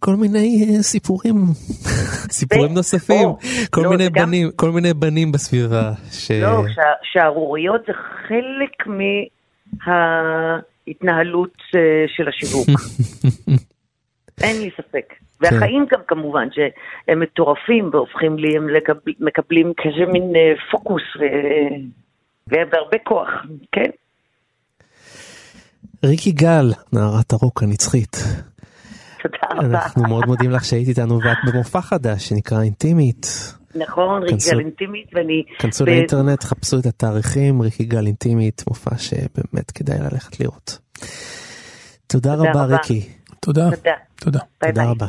כל מיני אה, סיפורים, סיפורים נוספים, כל לא, מיני בנים, כל מיני בנים בסביבה. לא, שערוריות זה חלק מההתנהלות אה, של השיווק. אין לי ספק. והחיים גם כמובן, שהם מטורפים והופכים לי, הם מקבלים כזה מין פוקוס והרבה כוח, כן? ריקי גל, נערת הרוק הנצחית. תודה רבה. אנחנו מאוד מודים לך שהיית איתנו ואת במופע חדש שנקרא אינטימית. נכון, כנסו- ריגל אינטימית, ואני... כנסו לאינטרנט, חפשו את התאריכים, ריקי גל אינטימית, מופע שבאמת כדאי ללכת לראות. תודה רבה. ריקי. תודה. תודה. תודה. ביי תודה ביי. רבה.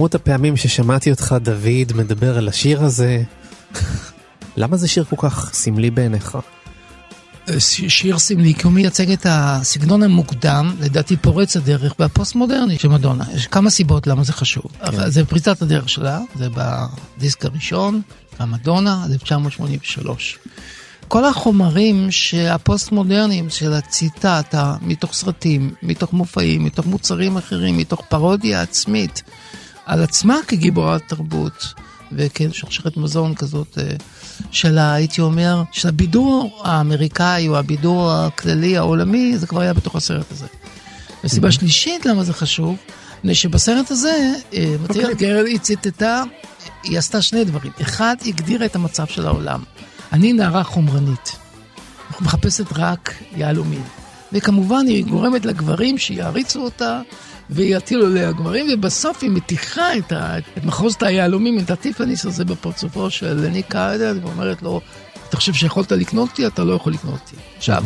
כמות הפעמים ששמעתי אותך, דוד, מדבר על השיר הזה. למה זה שיר כל כך סמלי בעיניך? ש- שיר סמלי, כי הוא מייצג את הסגנון המוקדם, לדעתי פורץ הדרך והפוסט-מודרני של מדונה. יש כמה סיבות למה זה חשוב. אבל זה פריצת הדרך שלה, זה בדיסק הראשון, המדונה, 1983. כל החומרים שהפוסט-מודרניים של הציטטה מתוך סרטים, מתוך מופעים, מתוך מוצרים אחרים, מתוך פרודיה עצמית על עצמה כגיבורת תרבות וכשרשרת מזון כזאת אה, של, ה- הייתי אומר, של הבידור האמריקאי או הבידור הכללי העולמי, זה כבר היה בתוך הסרט הזה. וסיבה שלישית למה זה חשוב, מפני שבסרט הזה, אה, מטריאל גרל היא ציטטה, היא עשתה שני דברים. אחד, היא הגדירה את המצב של העולם. אני נערה חומרנית, מחפשת רק יהלומים. וכמובן היא גורמת לגברים שיעריצו אותה ויטילו עליה גברים, ובסוף היא מתיחה את, ה, את מחוזת היהלומים, את הטיפניס הזה בפרצופו של לני קיידר, ואומרת לו, אתה חושב שיכולת לקנות אותי? אתה לא יכול לקנות אותי. עכשיו,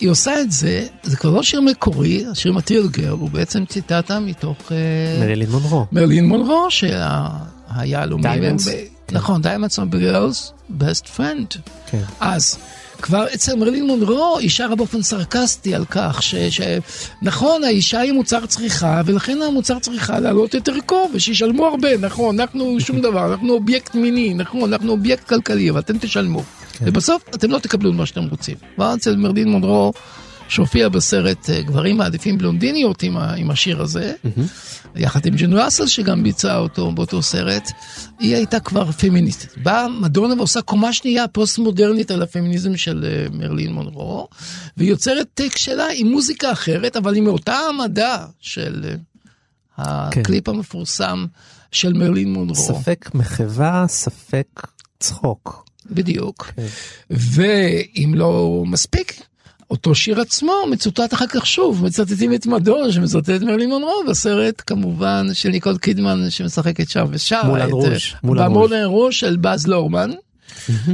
היא עושה את זה, זה כבר לא שיר מקורי, השיר מטריל גרל, הוא בעצם ציטטה מתוך... אה, מרילין מונרו. מרלין מונרו, שהיהלומים. ב- נכון, דיימנדס are girls best friend. כן. אז כבר אצל מרלין מונרו היא שרה באופן סרקסטי על כך ש, שנכון, האישה היא מוצר צריכה, ולכן המוצר צריכה לעלות את ערכו, ושישלמו הרבה, נכון, אנחנו שום דבר, אנחנו אובייקט מיני, נכון, אנחנו אובייקט כלכלי, אבל אתם תשלמו. ובסוף אתם לא תקבלו את מה שאתם רוצים. ואז אצל מרילין מונרו, שהופיע בסרט אה, גברים מעדיפים בלונדיניות עם, ה- עם השיר הזה, יחד עם ג'יין ראסל שגם ביצעה אותו באותו סרט, היא הייתה כבר פמיניסטית. באה מדונה ועושה קומה שנייה פוסט מודרנית על הפמיניזם של אה, מרילין מונרו, והיא יוצרת טקסט שלה עם מוזיקה אחרת, אבל עם אותה העמדה של אה, כן. הקליפ המפורסם של מרילין מונרו. ספק מחווה, ספק צחוק. בדיוק. ואם לא מספיק, אותו שיר עצמו מצוטט אחר כך שוב, מצטטים את מדון שמצטט את מרלין מונרו בסרט כמובן של ניקול קידמן שמשחקת שם ושרה מולן אה, מולן במולן רוז' של באז לורמן.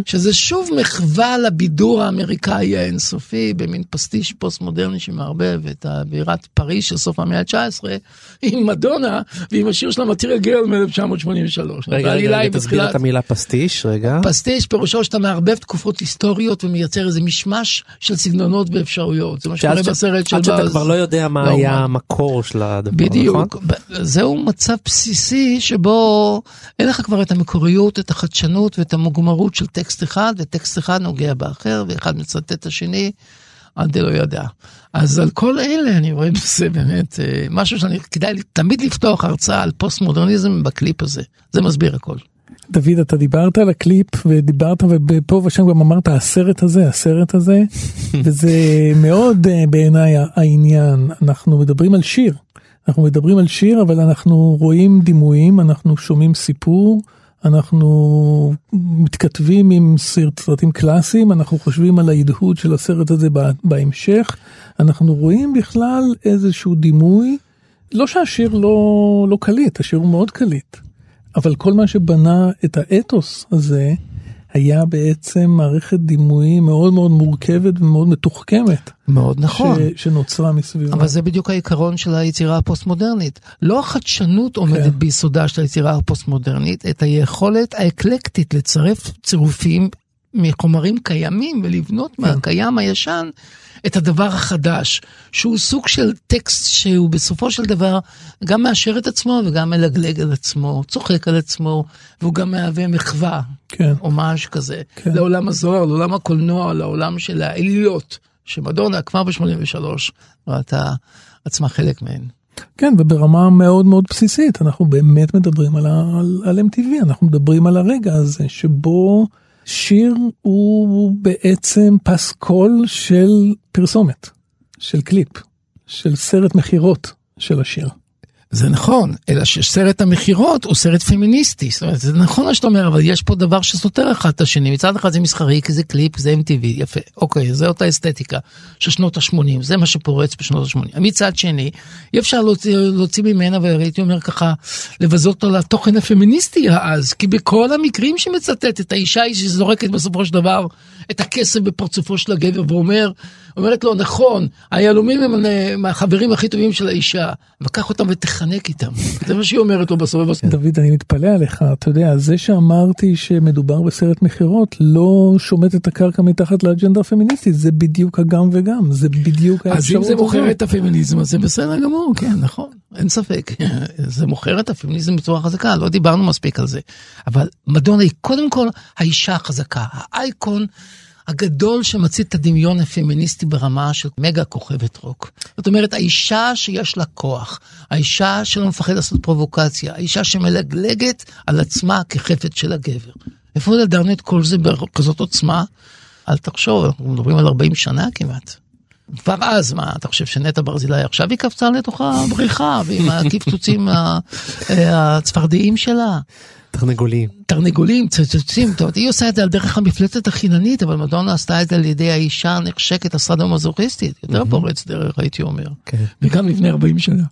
שזה שוב מחווה לבידור האמריקאי האינסופי במין פסטיש פוסט מודרני שמערבב את בירת פריז של סוף המאה ה-19 עם מדונה ועם השיר של המטריאל גרל מ-1983. רגע, רגע, רגע, תסביר את המילה פסטיש, רגע. פסטיש פירושו שאתה מערבב תקופות היסטוריות ומייצר איזה משמש של סגנונות ואפשרויות. זה מה שקורה בסרט של עד שאתה. כבר לא יודע מה לא, היה המקור של הדבר, נכון? בדיוק, זהו מצב בסיסי שבו אין לך כבר את המקוריות, את החדשנות ואת המוגמרות של טקסט אחד, וטקסט אחד נוגע באחר, ואחד מצטט את השני, עד דלא ידע. אז על כל אלה אני רואה בזה באמת אה, משהו שאני כדאי תמיד לפתוח הרצאה על פוסט מודרניזם בקליפ הזה, זה מסביר הכל. דוד, אתה דיברת על הקליפ ודיברת ופה ושם גם אמרת הסרט הזה, הסרט הזה, וזה מאוד אה, בעיניי העניין. אנחנו מדברים על שיר, אנחנו מדברים על שיר, אבל אנחנו רואים דימויים, אנחנו שומעים סיפור, אנחנו מתכתבים עם סרט- סרטים קלאסיים, אנחנו חושבים על ההדהוד של הסרט הזה בה- בהמשך, אנחנו רואים בכלל איזשהו דימוי, לא שהשיר לא, לא קליט, השיר הוא מאוד קליט. אבל כל מה שבנה את האתוס הזה היה בעצם מערכת דימויים מאוד מאוד מורכבת ומאוד מתוחכמת. מאוד נכון. ש, שנוצרה מסביבה. אבל זה בדיוק העיקרון של היצירה הפוסט-מודרנית. לא החדשנות עומדת כן. ביסודה של היצירה הפוסט-מודרנית, את היכולת האקלקטית לצרף צירופים מחומרים קיימים ולבנות כן. מהקיים הישן את הדבר החדש, שהוא סוג של טקסט שהוא בסופו של דבר גם מאשר את עצמו וגם מלגלג על עצמו, צוחק על עצמו, והוא גם מהווה מחווה, כן. הומאז' כזה, כן. לעולם הזוהר, לעולם הקולנוע, לעולם של האליות, שמדונה כבר ב-83 ראתה עצמה חלק מהן. כן, וברמה מאוד מאוד בסיסית, אנחנו באמת מדברים על, ה- על, על MTV, אנחנו מדברים על הרגע הזה שבו שיר הוא בעצם פסקול של פרסומת, של קליפ, של סרט מכירות של השיר. זה נכון, אלא שסרט המכירות הוא סרט פמיניסטי, זאת אומרת, זה נכון מה שאתה אומר, אבל יש פה דבר שסותר אחד את השני, מצד אחד זה מסחרי, כי זה קליפ, זה MTV, יפה, אוקיי, זה אותה אסתטיקה של שנות ה-80, זה מה שפורץ בשנות ה-80. מצד שני, אי אפשר להוציא, להוציא ממנה, והייתי אומר ככה, לבזות אותו לתוכן הפמיניסטי העז, כי בכל המקרים שמצטטת, האישה היא שזורקת בסופו של דבר את הכסף בפרצופו של הגבר, ואומר, אומרת לו, נכון, היהלומים הם מהחברים הכי טובים של האישה, וקח אותם ותחנק איתם. זה מה שהיא אומרת לו בסוף. דוד, אני מתפלא עליך, אתה יודע, זה שאמרתי שמדובר בסרט מכירות לא שומט את הקרקע מתחת לאג'נדה הפמיניסטית, זה בדיוק הגם וגם, זה בדיוק אז האפשרות אם זה מוכר. את הפמיניזם, אז זה בסדר גמור, כן, נכון, אין ספק. זה מוכר את הפמיניזם בצורה חזקה, לא דיברנו מספיק על זה. אבל מדונה היא קודם כל האישה החזקה, האייקון הגדול שמצית את הדמיון הפמיניסטי ברמה של מגה כוכבת רוק. זאת אומרת, האישה שיש לה כוח, האישה שלא מפחד לעשות פרובוקציה, האישה שמלגלגת על עצמה כחפץ של הגבר. איפה ידענו את כל זה בכזאת עוצמה? אל תחשוב, אנחנו מדברים על 40 שנה כמעט. כבר אז, מה, אתה חושב שנטע ברזילי עכשיו היא קפצה לתוך הבריכה ועם הקפצוצים ה- אה, הצפרדעים שלה? תרנגולים. תרנגולים, צצוצים, אומרת, היא עושה את זה על דרך המפלצת החיננית, אבל מדונה עשתה את זה על ידי האישה הנחשקת הסרדומזוכיסטית, יותר פורץ דרך הייתי אומר, כן. וגם לפני 40 שנה.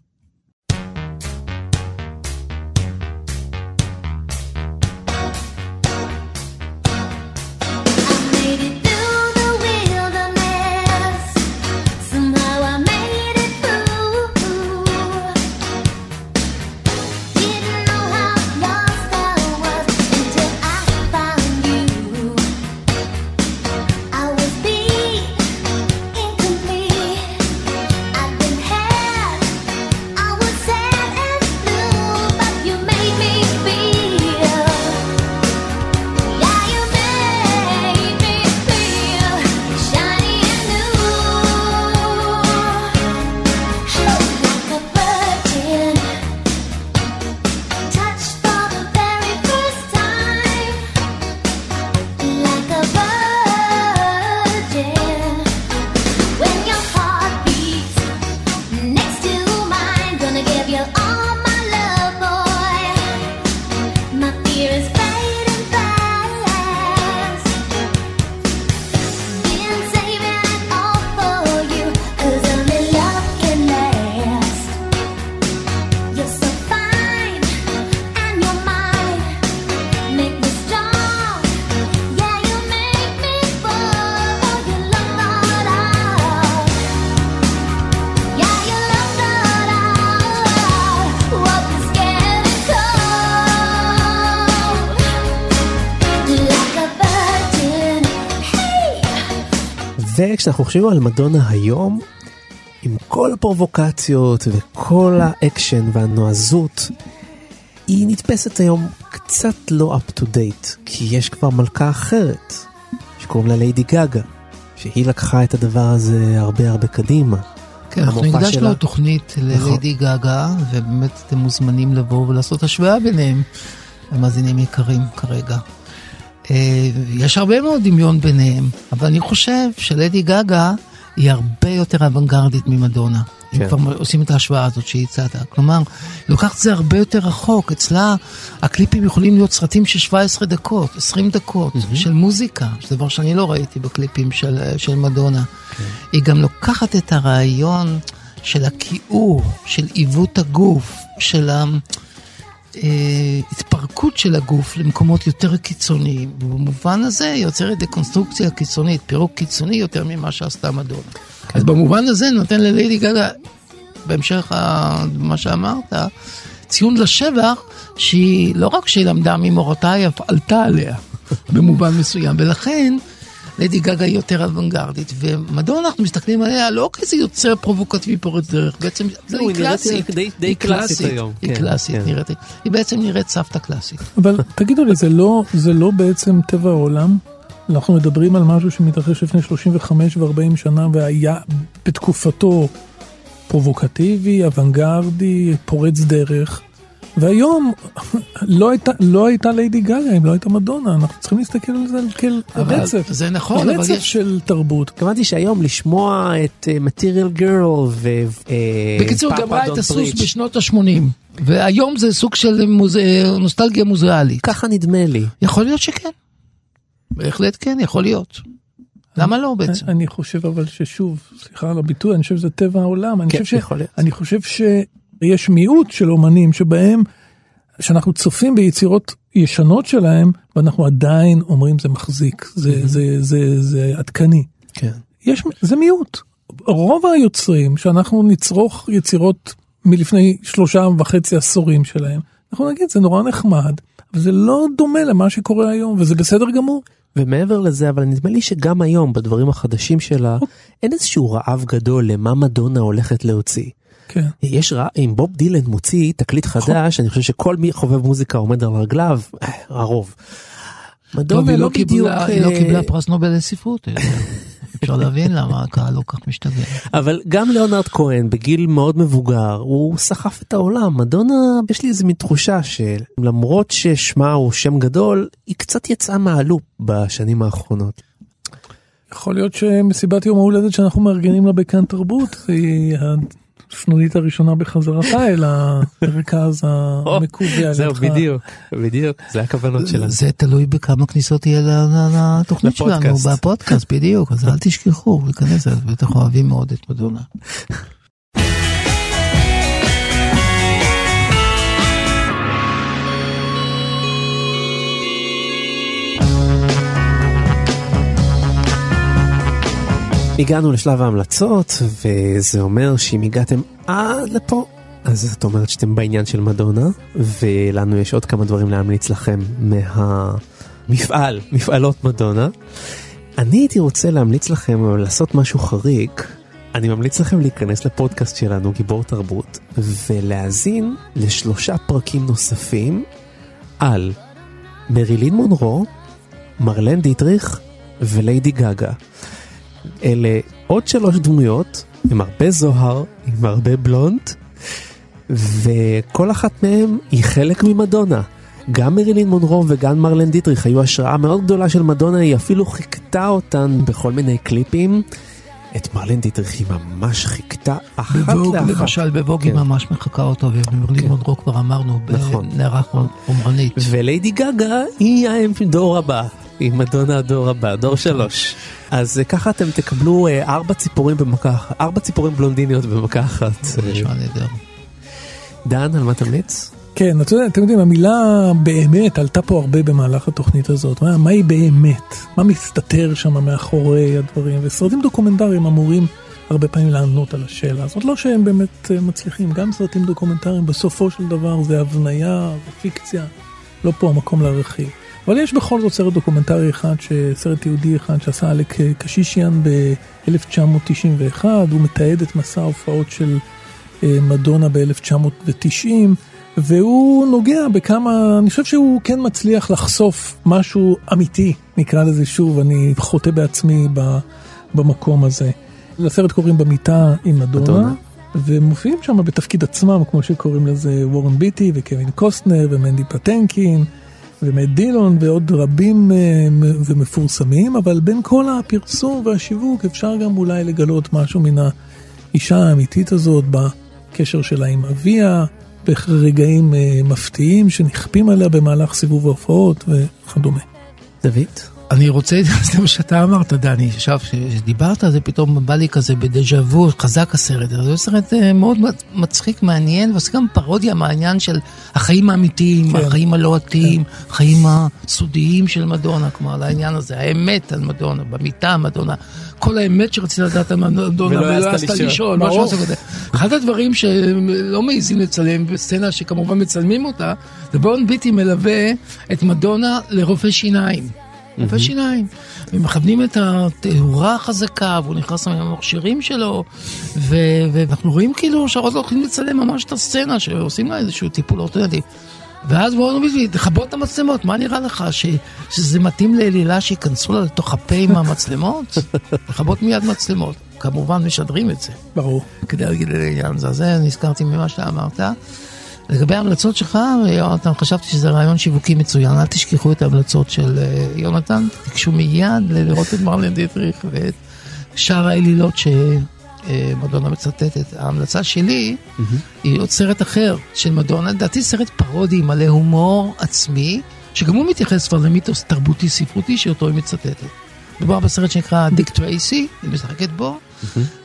וכשאנחנו חושבים על מדונה היום, עם כל הפרובוקציות וכל האקשן והנועזות, היא נתפסת היום קצת לא up to date, כי יש כבר מלכה אחרת, שקוראים לה ליידי גאגה, שהיא לקחה את הדבר הזה הרבה הרבה קדימה. כן, אנחנו הקדשנו שלה- תוכנית נכון. לליידי גאגה, ובאמת אתם מוזמנים לבוא ולעשות השוואה ביניהם, המאזינים יקרים כרגע. אה, יש הרבה מאוד דמיון ביניהם, אבל אני חושב שליידי גאגה היא הרבה יותר אוונגרדית ממדונה. אם כן. כבר עושים את ההשוואה הזאת שהצעת. כלומר, לוקחת את זה הרבה יותר רחוק. אצלה הקליפים יכולים להיות סרטים של 17 דקות, 20 דקות, של מוזיקה, שזה דבר שאני לא ראיתי בקליפים של, של מדונה. היא גם לוקחת את הרעיון של הכיעור, של עיוות הגוף, של ההתפרקות של הגוף למקומות יותר קיצוניים. ובמובן הזה יוצרת דקונסטרוקציה קיצונית, פירוק קיצוני יותר ממה שעשתה מדונה. אז במובן הזה נותן לליידי גגה, בהמשך מה שאמרת, ציון לשבח, שהיא לא רק שהיא למדה ממורותיה, היא אף עלתה עליה במובן מסוים, ולכן ליידי גגה היא יותר אוונגרדית, ומדונה אנחנו מסתכלים עליה לא כאיזה יוצר פרובוקטיבי פורץ דרך, בעצם זהו, היא קלאסית, די- די היא קלאסית היום, היא כן, קלאסית, כן. נראית, היא בעצם נראית סבתא קלאסית. אבל תגידו לי, זה לא, זה לא בעצם טבע העולם? אנחנו מדברים על משהו שמתרחש לפני 35 ו-40 שנה והיה בתקופתו פרובוקטיבי, אוונגרדי, פורץ דרך. והיום לא הייתה, לא הייתה ליידי גאגה אם לא הייתה מדונה, אנחנו צריכים להסתכל על זה כאל אבל רצף. זה נכון, אבל רצף יש- של תרבות. התכוונתי שהיום לשמוע את מטריאל גרל ו... אה, בקיצור, גמרה את הסוס. בשנות ה-80, והיום זה סוג של מוזה... נוסטלגיה מוזיאלית. ככה נדמה לי. יכול להיות שכן. בהחלט כן, יכול להיות. למה לא בעצם? אני חושב אבל ששוב, סליחה על הביטוי, אני חושב שזה טבע העולם. אני כן, חושב, ש... יכול להיות. אני חושב שיש מיעוט של אומנים שבהם, שאנחנו צופים ביצירות ישנות שלהם, ואנחנו עדיין אומרים זה מחזיק, זה, זה, זה, זה עדכני. כן. יש, זה מיעוט. רוב היוצרים שאנחנו נצרוך יצירות מלפני שלושה וחצי עשורים שלהם, אנחנו נגיד זה נורא נחמד, אבל זה לא דומה למה שקורה היום, וזה בסדר גמור. ומעבר לזה, אבל נדמה לי שגם היום, בדברים החדשים שלה, אין איזשהו רעב גדול למה מדונה הולכת להוציא. כן. יש רע, אם בוב דילן מוציא תקליט חדש, אני חושב שכל מי חובב מוזיקה עומד על רגליו, אה, הרוב. מדונה לא לא בדיוק... היא לא אה, קיבלה פרס נובל לספרות. יודע. אפשר להבין למה הקהל לא כך משתגע. אבל גם ליאונרד כהן בגיל מאוד מבוגר הוא סחף את העולם מדונה יש לי איזה מין תחושה שלמרות ששמה הוא שם גדול היא קצת יצאה מהלופ בשנים האחרונות. יכול להיות שמסיבת יום ההולדת שאנחנו מארגנים לה בכאן תרבות היא הסנונית הראשונה בחזרתה אל המרכז המקווה על זהו. בדיוק בדיוק זה הכוונות שלנו. זה תלוי בכמה כניסות יהיה לתוכנית שלנו. בפודקאסט, בדיוק, אז אל תשכחו להיכנס, בטח אוהבים מאוד את מדונה. הגענו לשלב ההמלצות וזה אומר שאם הגעתם עד לפה אז זאת אומרת שאתם בעניין של מדונה ולנו יש עוד כמה דברים להמליץ לכם מהמפעל מפעלות מדונה. אני הייתי רוצה להמליץ לכם לעשות משהו חריג. אני ממליץ לכם להיכנס לפודקאסט שלנו גיבור תרבות ולהאזין לשלושה פרקים נוספים על מרילין מונרו, מרלן דיטריך וליידי גגה. אלה עוד שלוש דמויות עם הרבה זוהר, עם הרבה בלונד, וכל אחת מהן היא חלק ממדונה. גם מרילין מונרו וגם מרלן דיטריך היו השראה מאוד גדולה של מדונה, היא אפילו חיכתה אותן בכל מיני קליפים. את מרלן דיטריך היא ממש חיכתה אחת בווג, לאחת. למשל, היא כן. ממש מחקה אותו, ומרלין כן. מונרו כבר אמרנו, נכון. בנערה חומרנית. וליידי גגה היא הדור הבא, היא מדונה הדור הבא, דור שלוש. אז אה, ככה אתם תקבלו אה, ארבע ציפורים במכה אחת, ארבע ציפורים בלונדיניות במכה אחת. זה נשמע נהדר. דן, על מה תמליץ? כן, אתה יודע, אתם יודעים, המילה באמת עלתה פה הרבה במהלך התוכנית הזאת. מה, מה היא באמת? מה מסתתר שם מאחורי הדברים? וסרטים דוקומנטריים אמורים הרבה פעמים לענות על השאלה הזאת. לא שהם באמת אה, מצליחים, גם סרטים דוקומנטריים בסופו של דבר זה הבניה ופיקציה. לא פה המקום להרחיב. אבל יש בכל זאת סרט דוקומנטרי אחד, סרט ייחודי אחד שעשה אלק קשישיאן ב-1991, הוא מתעד את מסע ההופעות של אה, מדונה ב-1990, והוא נוגע בכמה, אני חושב שהוא כן מצליח לחשוף משהו אמיתי, נקרא לזה שוב, אני חוטא בעצמי במקום הזה. לסרט קוראים במיטה עם. מדונה. ומופיעים שם בתפקיד עצמם, כמו שקוראים לזה וורן ביטי וקווין קוסטנר ומנדי פטנקין ומט דילון ועוד רבים אה, ומפורסמים, אבל בין כל הפרסום והשיווק אפשר גם אולי לגלות משהו מן האישה האמיתית הזאת בקשר שלה עם אביה, ברגעים אה, מפתיעים שנכפים עליה במהלך סיבוב ההופעות וכדומה. דוד? אני רוצה, זה מה שאתה אמרת, דני, עכשיו כשדיברת על זה, פתאום בא לי כזה בדז'ה וו, חזק הסרט. הזה. זה סרט אה, מאוד מצחיק, מעניין, ועושה גם פרודיה מהעניין של החיים האמיתיים, כן. החיים הלוהטיים, החיים הסודיים של מדונה, כמו על העניין הזה, האמת על מדונה, במיטה מדונה, כל האמת שרצית לדעת על מדונה, ולא העזת לשאול. משהו. כזה. אחד הדברים שלא מעיזים לצלם בסצנה שכמובן מצלמים אותה, זה בורן ביטי מלווה את מדונה לרופא שיניים. רופא שיניים. ומכוונים את התאורה החזקה, והוא נכנס עם המכשירים שלו, ו- ואנחנו רואים כאילו לא הולכים לצלם ממש את הסצנה, שעושים לה איזשהו טיפול אורתודנטי. ואז בואו נגיד, תכבות את המצלמות, מה נראה לך, ש- שזה מתאים לאלילה שייכנסו לה לתוך הפה עם המצלמות? לכבות מיד מצלמות. כמובן משדרים את זה. ברור. כדי להגיד הזה. אז זה נזכרתי ממה שאתה אמרת. לגבי ההמלצות שלך, יונתן, חשבתי שזה רעיון שיווקי מצוין. אל תשכחו את ההמלצות של אה, יונתן, תיגשו מיד לראות את מרלן דיטריך ואת שאר האלילות שמדונה מצטטת. ההמלצה שלי היא עוד סרט אחר של מדונה, לדעתי סרט פרודי מלא הומור עצמי, שגם הוא מתייחס כבר למיתוס תרבותי ספרותי שאותו היא מצטטת. מדובר בסרט שנקרא דיק טרייסי, היא משחקת בו,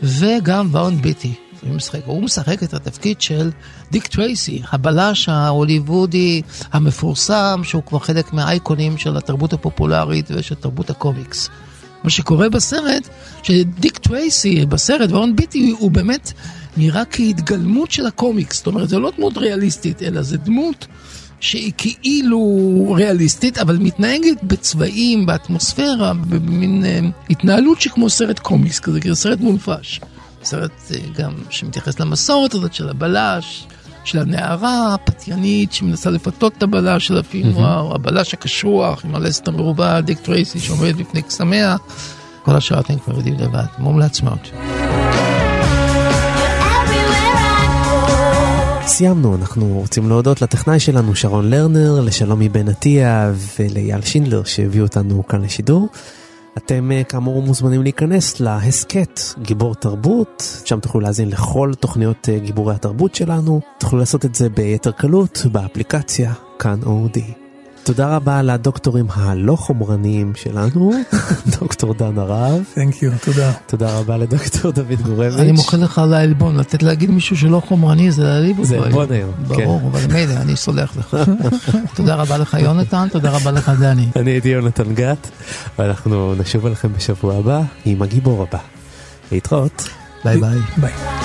וגם וורן ביטי. הוא משחק, הוא משחק את התפקיד של דיק טרייסי, הבלש ההוליוודי המפורסם, שהוא כבר חלק מהאייקונים של התרבות הפופולרית ושל תרבות הקומיקס. מה שקורה בסרט, שדיק טרייסי בסרט, וורן ביטי, הוא באמת נראה כהתגלמות של הקומיקס. זאת אומרת, זו לא דמות ריאליסטית, אלא זו דמות שהיא כאילו ריאליסטית, אבל מתנהגת בצבעים, באטמוספירה, במין אה, התנהלות שכמו סרט קומיקס כזה, כאילו סרט מונפש. סרט אה, גם שמתייחס למסורת הזאת של הבלש, של הנערה הפתיינית שמנסה לפתות את הבלש של הפילם נואר, הבלש הקשוח עם הלסת המרובע, דיק טרייסי שעומד בפני קסמיה. כל השאר אתם כבר יודעים לבד, מומלץ מאוד. סיימנו, אנחנו רוצים להודות לטכנאי שלנו שרון לרנר, לשלומי בן עטיה ולאייל שינדלר שהביאו אותנו כאן לשידור. אתם אה, כאמור מוזמנים להיכנס להסכת גיבור תרבות, שם תוכלו להאזין לכל תוכניות אה, גיבורי התרבות שלנו. תוכלו לעשות את זה ביתר קלות באפליקציה כאן אודי. תודה רבה לדוקטורים הלא חומרניים שלנו, דוקטור דן הרב. Thank you, תודה. תודה רבה לדוקטור דוד גורביץ'. אני מוחל לך על העלבון, לתת להגיד מישהו שלא חומרני זה להעליב אותו. זה. עלבון היום, כן. ברור, אבל מילא, אני סולח לך. תודה רבה לך יונתן, תודה רבה לך דני. אני הייתי יונתן גת, ואנחנו נשוב אליכם בשבוע הבא עם הגיבור הבא. להתראות. ביי ביי. ביי.